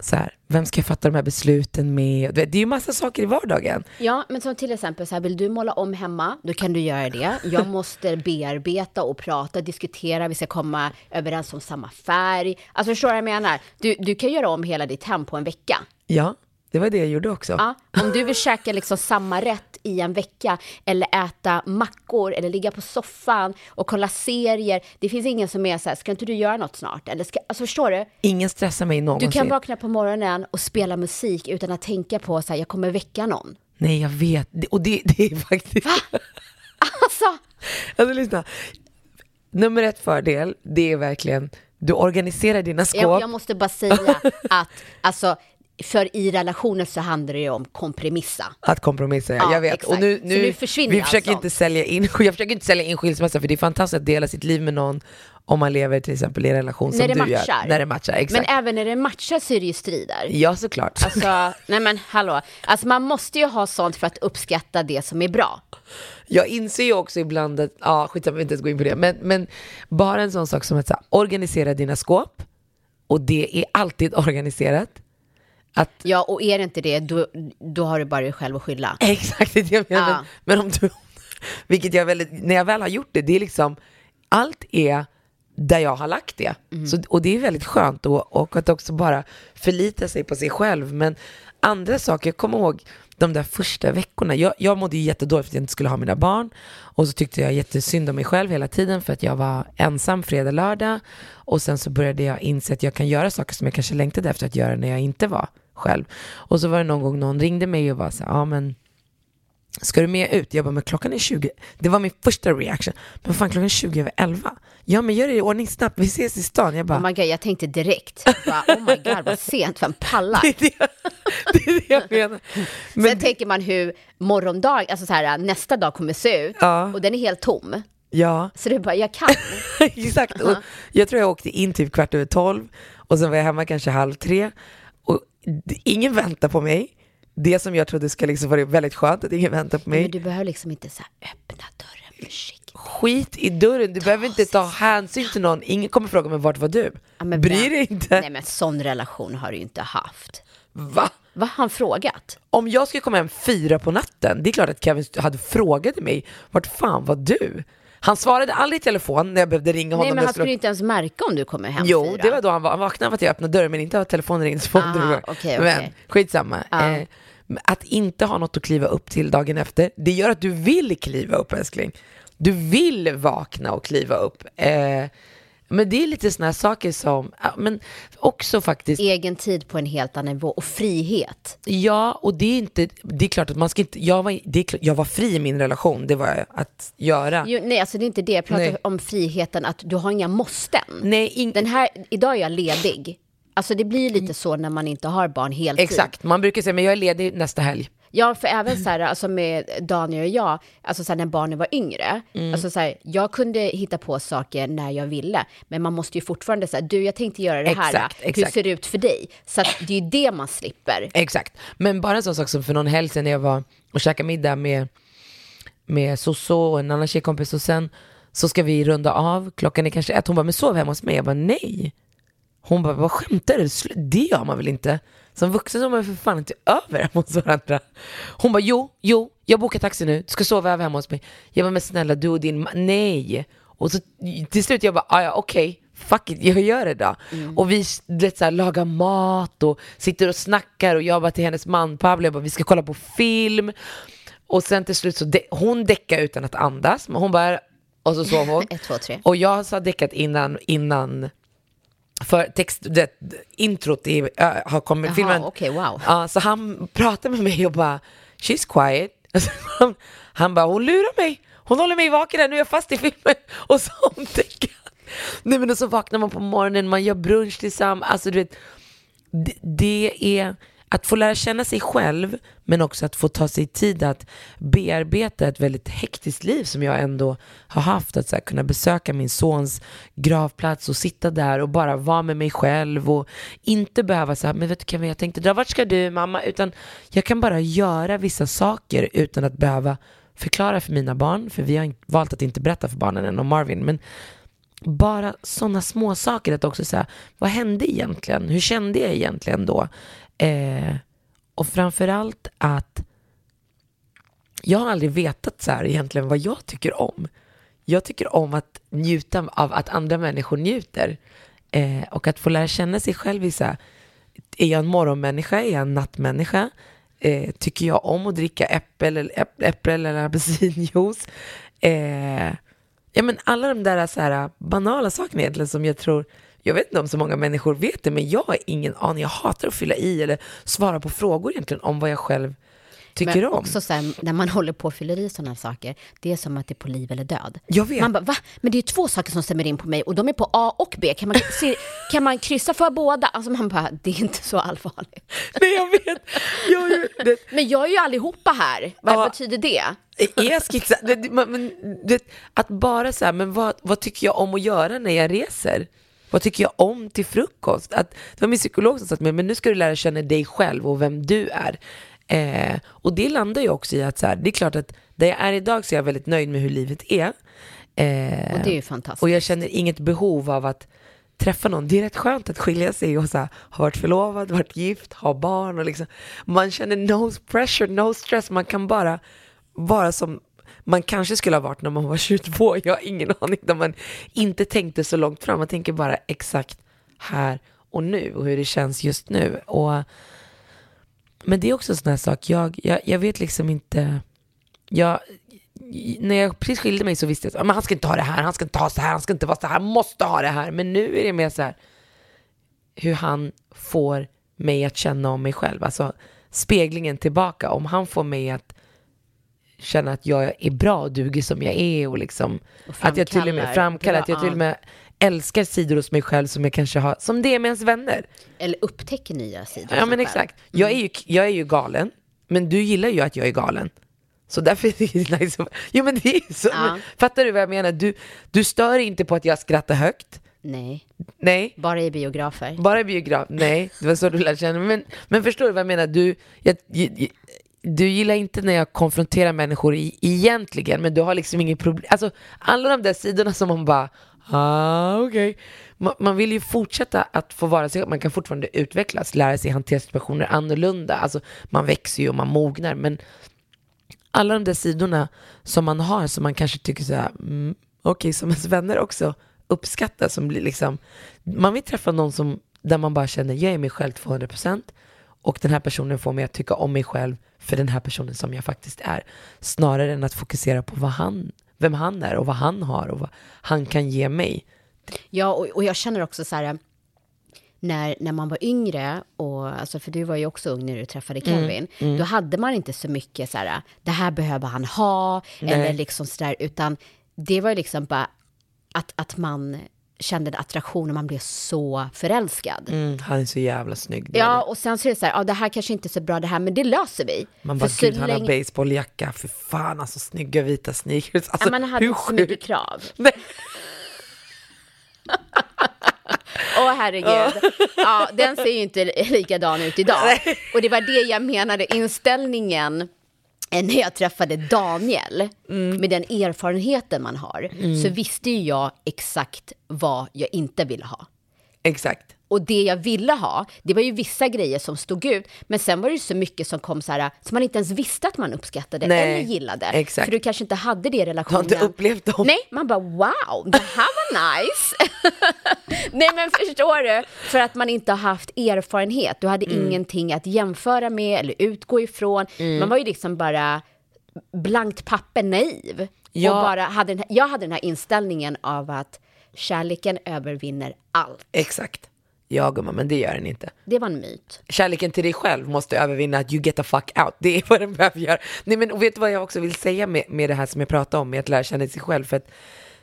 så här, vem ska jag fatta de här besluten med? Det är ju massa saker i vardagen. Ja, men som till exempel så här, vill du måla om hemma, då kan du göra det. Jag [LAUGHS] måste bearbeta och prata, diskutera, vi ska komma överens om samma färg. Alltså förstår du vad jag menar? Du, du kan göra om hela ditt hem på en vecka. Ja, det var det jag gjorde också. Ja, om du vill käka liksom samma rätt i en vecka eller äta mackor eller ligga på soffan och kolla serier. Det finns ingen som är så här, ska inte du göra något snart? Eller ska, alltså förstår du? Ingen stressar mig någonsin. Du kan vakna på morgonen och spela musik utan att tänka på så här, jag kommer väcka någon. Nej, jag vet. Och det, det är faktiskt... Alltså, [LAUGHS] Alltså lyssna. Nummer ett fördel, det är verkligen, du organiserar dina skåp. Jag, jag måste bara säga att alltså, för i relationer så handlar det ju om kompromissa. Att kompromissa, ja. Ja, jag vet. exakt. Och nu, Så nu, nu försvinner vi försöker alltså. inte sälja in, [LAUGHS] jag försöker inte sälja in skilsmässa för det är fantastiskt att dela sitt liv med någon om man lever till exempel i en relation som du matchar. gör. När det matchar. Exakt. Men även när det matchar så är det ju strider. Ja, såklart. Alltså, [LAUGHS] nej men hallå. Alltså man måste ju ha sånt för att uppskatta det som är bra. Jag inser ju också ibland att, ja skitsamma, vi inte ens gå in på det, men, men bara en sån sak som att så organisera dina skåp, och det är alltid organiserat. Att, Ja, och är det inte det, då, då har du bara dig själv att skylla. [LAUGHS] exakt det jag menar. Ja. Men, men om du, [LAUGHS] vilket jag väldigt, när jag väl har gjort det, det är liksom, allt är där jag har lagt det. Så, och det är väldigt skönt och, och att också bara förlita sig på sig själv. Men andra saker, jag kommer ihåg de där första veckorna, jag, jag mådde ju jättedåligt för att jag inte skulle ha mina barn. Och så tyckte jag jättesynd om mig själv hela tiden för att jag var ensam fredag, lördag. Och sen så började jag inse att jag kan göra saker som jag kanske längtade efter att göra när jag inte var själv. Och så var det någon gång någon ringde mig och var så ja ah, men Ska du med ut? Jag bara, men klockan är 20. Det var min första reaction. Men fan klockan är 20 över 11. Ja men gör det i ordning snabbt, vi ses i stan. Jag bara, Oh my God, jag tänkte direkt, bara, oh my God, vad sent, vem pallar? [LAUGHS] det, är det, det är det jag menar. Men Sen tänker man hur morgondag, alltså så här, nästa dag kommer se ut Ja. och den är helt tom. ja, Så det är bara, jag kan. [LAUGHS] exakt. Och jag tror jag åkte in typ kvart över 12 och sen var jag hemma kanske halv tre. Och ingen väntar på mig. Det som jag trodde skulle liksom vara väldigt skönt, att ingen väntar på mig. Men du behöver liksom inte så här, öppna dörren försiktigt. skit i dörren, du behöver inte ta hänsyn till någon. Ingen kommer fråga mig vart var du? Ja, men Bry vem- dig inte. Nej men sån relation har du ju inte haft. Va? Vad har han frågat? Om jag skulle komma hem fyra på natten, det är klart att Kevin hade frågat mig, vart fan var du? Han svarade aldrig i telefon när jag behövde ringa honom. Nej men han skulle- inte ens märka om du kommer hem Jo, fyra. det var då han, var, han vaknade av att jag öppnade dörren men inte av att telefonen ringde. så Aha, var- okej, Men skitsamma. Ja. Eh, att inte ha något att kliva upp till dagen efter, det gör att du vill kliva upp älskling. Du vill vakna och kliva upp. Eh, men det är lite sådana här saker som, men också faktiskt, Egen tid på en helt annan nivå och frihet. ja och det är inte, det är klart att man ska inte, jag var, det är jag var fri i min relation, det var jag att göra. Jo, nej, alltså det är inte det. Jag pratar Nej. om friheten att du har inga måsten. Nej, in, Den här, idag är jag ledig. Alltså det blir lite så när man inte har barn heltid. exakt, man brukar säga men jag är ledig nästa helg. Ja, för även så här, alltså med Daniel och jag, alltså så här, när barnen var yngre, Mm. alltså så här, jag kunde hitta på saker när jag ville, men man måste ju fortfarande säga, du jag tänkte göra det här, Exakt, hur exakt. ser det ut för dig? Så att det är ju det man slipper. Exakt. Men bara en sån sak som för någon helg sedan när jag var och käkade middag med, med Soso och en annan tjejkompis och sen så ska vi runda av, klockan är kanske ett, hon bara men sov hemma hos mig, jag bara nej. Hon bara vad skämtar du? Det gör man väl inte? Som vuxen så är man för fan inte över hemma hos varandra. Hon bara jo, jo, jag bokar taxi nu, du ska sova över hemma hos mig. Jag bara men snälla du och din nej. Och så till slut jag bara "Ah, ja okej, fuck it, jag gör det då. Och vi vet, så här, lagar mat och sitter och snackar och jag bara till hennes man Pablo, jag bara vi ska kolla på film. Och sen till slut så, de- hon däckar utan att andas, men hon bara, och så sov hon. [LAUGHS] Ett, två, tre. Och jag har däckat innan, innan för text, det, introt i, ö, har kommit, Jaha, filmen. okej, wow. Ja, så han pratar med mig och bara, she's quiet. [LAUGHS] Han, han bara, hon lurar mig. Hon håller mig vaken här, nu är jag fast i filmen. [LAUGHS] Och så. Nej men och så vaknar man på morgonen, man gör brunch tillsammans. Alltså du vet, det, det är att få lära känna sig själv men också att få ta sig tid att bearbeta ett väldigt hektiskt liv som jag ändå har haft. Att så här, kunna besöka min sons gravplats och sitta där och bara vara med mig själv och inte behöva säga men vet du Kevin jag tänkte dra, vart ska du mamma? Utan jag kan bara göra vissa saker utan att behöva förklara för mina barn, för vi har valt att inte berätta för barnen än om Marvin. Men bara sådana små saker att också säga, vad hände egentligen? Hur kände jag egentligen då? Eh, och framförallt att jag har aldrig vetat så här egentligen vad jag tycker om. Jag tycker om att njuta av att andra människor njuter. Eh, och att få lära känna sig själv i så här, är jag en morgonmänniska? Är jag en nattmänniska? Eh, tycker jag om att dricka äppel eller, äpple, äpple eller [LAUGHS] apelsinjuice? Eh, ja, men alla de där, så här banala sakerna egentligen som jag tror, jag vet inte om så många människor vet det, men jag har ingen aning. Jag hatar att fylla i eller svara på frågor egentligen om vad jag själv tycker Men om. också så här, när man håller på och fyller i sådana saker, det är som att det är på liv eller död. Jag vet. Man bara, va? Men det är ju två saker som stämmer in på mig och de är på A och B. Kan man, se, kan man kryssa för båda? Alltså man bara, det är inte så allvarligt. Nej, jag vet. Jag, jag, det, Men jag är ju allihopa här. Vad Ja. betyder det? är skissa, men, att bara så här, men vad, vad tycker jag om att göra när jag reser? Vad tycker jag om till frukost? Att, det var min psykolog som sa till mig, men nu ska du lära känna dig själv och vem du är. Eh, och det landar ju också i att så här, det är klart att där jag är idag så är jag väldigt nöjd med hur livet är. Eh, Och det är ju fantastiskt. och jag känner inget behov av att träffa någon. Det är rätt skönt att skilja sig och så här, ha varit förlovad, varit gift, ha barn och liksom. Man känner no pressure, no stress. Man kan bara vara som man kanske skulle ha varit när man var 22. [LAUGHS] Jag har ingen aning när man inte tänkte så långt fram. Man tänker bara exakt här och nu och hur det känns just nu. Och, men det är också en sån här sak, jag, jag, jag vet liksom inte, jag, när jag precis skilde mig så visste jag att ah, han ska inte ha det här, han ska inte ha så här, han ska inte vara så här, han måste ha det här. Men nu är det mer så här hur han får mig att känna om mig själv. Alltså speglingen tillbaka. Om han får mig att känna att jag är bra och duger som jag är och liksom Och att jag till och med framkallar att jag till och med älskar sidor hos mig själv som jag kanske har, som det är med ens vänner. Eller upptäcker nya sidor. Ja men exakt. Jag är, ju, jag är ju galen, men du gillar ju att jag är galen. Så därför är det nice. Jo men det är så. Ja. Fattar du vad jag menar? Du, du stör inte på att jag skrattar högt. Nej, Nej. bara i biografer. Bara biograf? Nej, det var så du lärde känna mig. Men, men förstår du vad jag menar? Du, jag, jag, du gillar inte när jag konfronterar människor i, egentligen, men du har liksom inget problem. Alltså alla de där sidorna som man bara, ah okej. Man, man vill ju fortsätta att få vara sig man kan fortfarande utvecklas, lära sig hantera situationer annorlunda. Alltså man växer ju och man mognar, men alla de där sidorna som man har som man kanske tycker så här, mm, okej, som ens vänner också uppskattar, som blir liksom, man vill träffa någon som, där man bara känner, jag är mig själv 200% och den här personen får mig att tycka om mig själv för den här personen som jag faktiskt är. Snarare än att fokusera på vad han, vem han är och vad han har och vad han kan ge mig. Ja, och, och jag känner också så här, när, när man var yngre, och, alltså, för du var ju också ung när du träffade Kevin, då hade man inte så mycket så här, det här behöver han ha, eller liksom så där, utan det var ju liksom bara att, att man kände en attraktion och man blev så förälskad. Mm, han är så jävla snygg. Ja, och sen så är det så här, ja, det här kanske inte är så bra det här, men det löser vi. Man För bara, så gud han har länge- baseballjacka, för fan alltså snygga vita sneakers. Alltså, ja, man hade inte så mycket krav. [LAUGHS] Nej. Åh herregud. Ja, den ser ju inte likadan ut idag. Och det var det jag menade, inställningen när jag träffade Daniel, Mm. med den erfarenheten man har, så visste ju jag exakt vad jag inte ville ha. Exakt. Och det jag ville ha, det var ju vissa grejer som stod ut, men sen var det ju så mycket som kom så här, som man inte ens visste att man uppskattade Nej, eller gillade. exakt. För du kanske inte hade det i Du har relationen. inte upplevt dem. Nej, man bara wow, det här var nice. [LAUGHS] Nej men förstår du? För att man inte har haft erfarenhet. Du hade Mm. ingenting att jämföra med eller utgå ifrån. Mm. Man var ju liksom bara blankt papper naiv. Ja. Och bara hade här, jag hade den här inställningen av att kärleken övervinner allt. Exakt. Ja gumman, men det gör den inte. Det var en myt. Kärleken till dig själv måste övervinna att you get the fuck out. Det är vad den behöver göra. Nej men och vet du vad jag också vill säga med, med det här som jag pratade om, med att lära känna sig själv? För att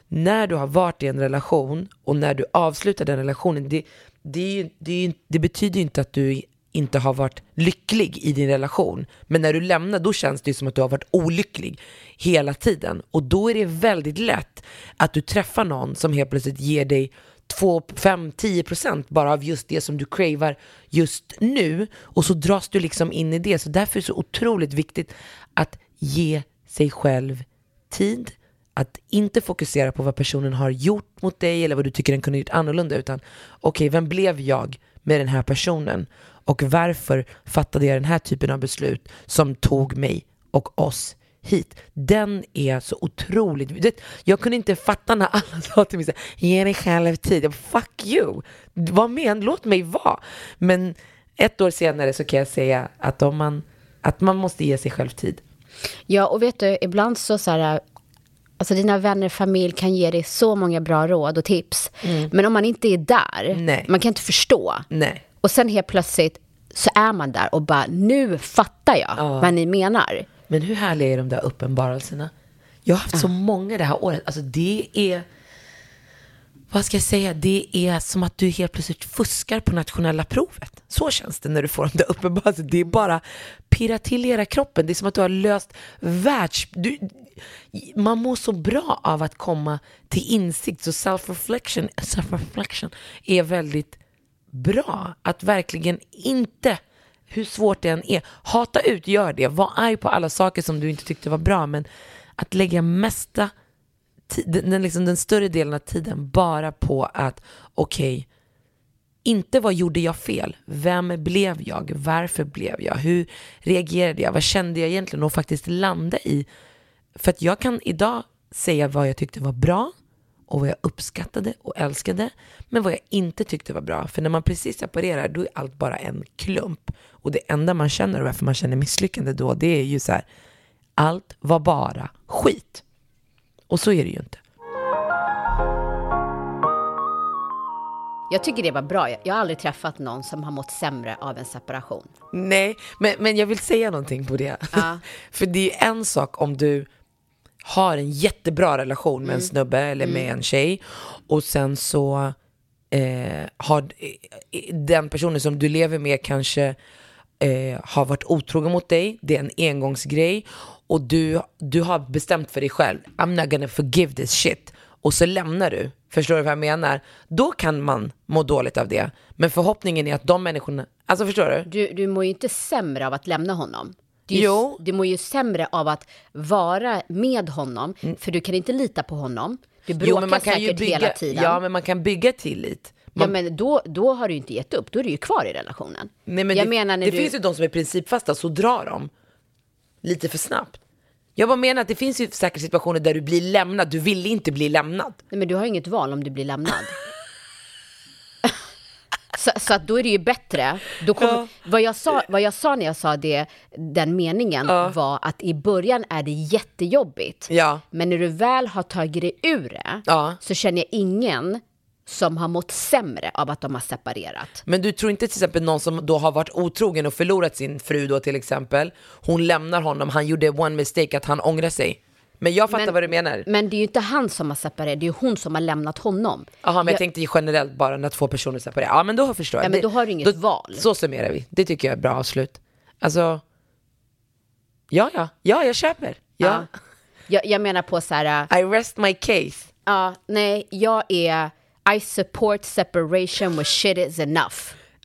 när du har varit i en relation och när du avslutar den relationen, det, det, det, det betyder ju inte att du inte har varit lycklig i din relation. Men när du lämnar, då känns det ju som att du har varit olycklig hela tiden. Och då är det väldigt lätt att du träffar någon som helt plötsligt ger dig 2, 5, 10 procent bara av just det som du cravar just nu. Och så dras du liksom in i det. Så därför är det så otroligt viktigt att ge sig själv tid. Att inte fokusera på vad personen har gjort mot dig eller vad du tycker den kunde gjort annorlunda. Utan okej, vem blev jag med den här personen? Och varför fattade jag den här typen av beslut som tog mig och oss hit. Den är så otroligt... du vet, Jag kunde inte fatta när alla [LAUGHS] sa till mig så här, ge dig själv tid. Jag Fuck you! Vad men? Låt mig vara. Men ett år senare så kan jag säga att, om man, att man måste ge sig själv tid. Ja, och vet du, ibland så, så här, alltså dina vänner, familj kan ge dig så många bra råd och tips. Men om man inte är där, Mm. Nej. man kan inte förstå. Nej. Och sen helt plötsligt så är man där och bara, nu fattar jag vad ni menar. Men hur härliga är de där uppenbarelserna? Jag har haft så många det här året. Alltså det är... Vad ska jag säga? Det är som att du helt plötsligt fuskar på nationella provet. Så känns det när du får de där uppenbarelserna. Det är bara pirra till i hela kroppen. Det är som att du har löst världs... Du, man mår så bra av att komma till insikt. Så self-reflection, self-reflection är väldigt bra. Att verkligen inte, hur svårt det än är, hata ut, gör det. Var arg på alla saker som du inte tyckte var bra. Men att lägga mesta, den, den, liksom, den större delen av tiden bara på att, okej, inte vad gjorde jag fel? Vem blev jag? Varför blev jag? Hur reagerade jag? Vad kände jag egentligen? Och faktiskt landa i, för att jag kan idag säga vad jag tyckte var bra och vad jag uppskattade och älskade, men vad jag inte tyckte var bra. För när man precis separerar, då är allt bara en klump. Och det enda man känner och varför man känner misslyckande då, det är ju så här, allt var bara skit. Och så är det ju inte. Jag tycker det var bra. Jag har aldrig träffat någon som har mått sämre av en separation. Nej, men, men jag vill säga någonting på det. Ja. [LAUGHS] För det är ju en sak om du har en jättebra relation med en snubbe eller med en tjej och sen så eh, har eh, den personen som du lever med kanske eh, har varit otrogen mot dig, det är en engångsgrej och du, du har bestämt för dig själv, I'm not gonna forgive this shit. Och så lämnar du, förstår du vad jag menar? Då kan man må dåligt av det. Men förhoppningen är att de människorna, alltså förstår du? Du, du mår ju inte sämre av att lämna honom. Ju- Jo. du mår ju sämre av att vara med honom, för du kan inte lita på honom. Du bråkar Mm. Jo, men man kan ju säkert bygga, hela tiden. Ja, men man kan bygga tillit. Ja, Man, men då, då har du ju inte gett upp, då är du ju kvar i relationen. nej, men jag det, menar när det du... finns ju de som är principfasta, så drar de lite för snabbt. Jag bara menar att det finns ju säkert situationer där du blir lämnad, du vill inte bli lämnad. Nej, men du har ju inget val om du blir lämnad. [LAUGHS] så, så att då är det ju bättre. Då kom, vad, jag sa, vad jag sa när jag sa det, den meningen var att i början är det jättejobbigt. Ja. Men när du väl har tagit dig ur det Ja. så känner jag ingen som har mått sämre av att de har separerat. Men du tror inte till exempel någon som då har varit otrogen och förlorat sin fru då till exempel, hon lämnar honom, han gjorde one mistake att han ångrar sig. Men jag fattar Men- vad du menar. Men det är ju inte han som har separerat, det är ju hon som har lämnat honom. Jaha, men jag Jag- tänkte generellt bara när två personer separerar. Ja, men då förstår jag. Ja, men då har du inget val. Så summerar vi. Det tycker jag är bra avslut. Alltså, ja, ja, ja, jag köper. Ja. Ja. Jag, jag menar på så här... I rest my case. Ja, nej, jag är... I support separation when shit is enough.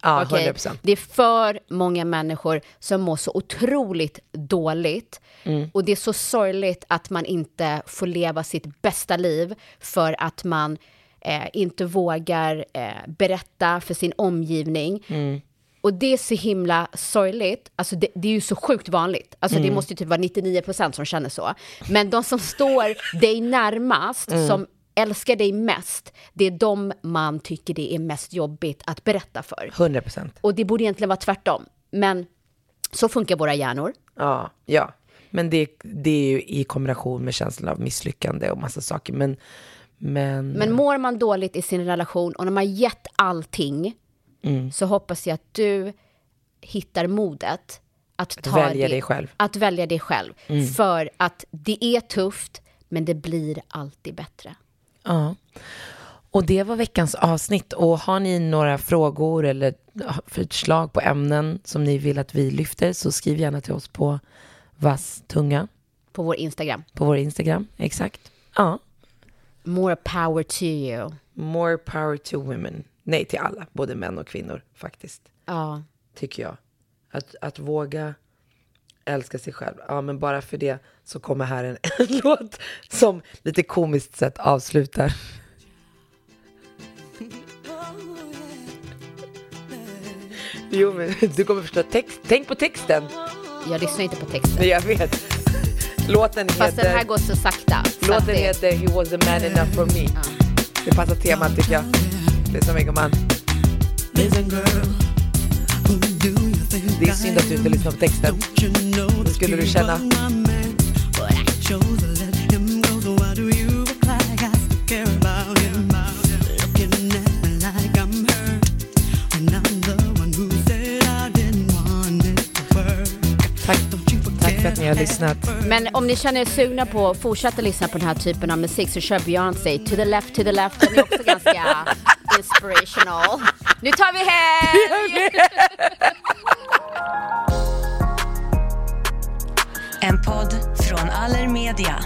Ja? 100%. Det är för många människor som mår så otroligt dåligt. Mm. Och det är så sorgligt att man inte får leva sitt bästa liv för att man eh, inte vågar eh, berätta för sin omgivning. Mm. Och det är så himla sorgligt. Alltså det, det är ju så sjukt vanligt. Alltså Mm. det måste ju typ vara 99% som känner så. Men de som står dig närmast, Mm. som älskar dig mest, det är de man tycker det är mest jobbigt att berätta för. 100 procent. Och det borde egentligen vara tvärtom. Men så funkar våra hjärnor. Ja, ja. Men det, det är ju i kombination med känslan av misslyckande och massa saker. Men, men, Men mår man dåligt i sin relation och när man gett allting Mm. så hoppas jag att du hittar modet att ta välja det, dig själv. Mm. Att välja dig själv. För att det är tufft, men det blir alltid bättre. Ja. Och det var veckans avsnitt. Och har ni några frågor eller förslag på ämnen som ni vill att vi lyfter så skriv gärna till oss på vass tunga På vår Instagram. på vår Instagram. Exakt. Ja. More power to you. More power to women. Nej, till alla. Både män och kvinnor faktiskt. Ja. Tycker jag. Att, att våga älska sig själv. Ja, men bara för det så kommer här en, [LAUGHS] en låt som lite komiskt sett avslutar. [LAUGHS] Jo, men du kommer förstå text. Tänk på texten. Jag lyssnar inte på texten. Nej, [LAUGHS] jag vet. Låten Fast den här heter, går så sakta. låten det- heter He was a man enough for me. Det passar temat tycker jag. Lyssna mig gumman. Det är synd att du inte lyssnar på texten. Det skulle du känna. Men om ni känner er sugna på att fortsätta lyssna på den här typen av musik så kör Beyoncé To the left, to the left. Den är också ganska [LAUGHS] inspirational. Nu tar vi [LAUGHS] helg! Podd från Allermedia.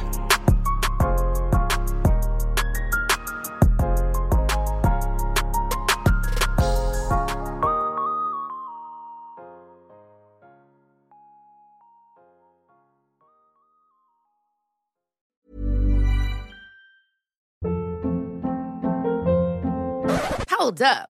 Hold up.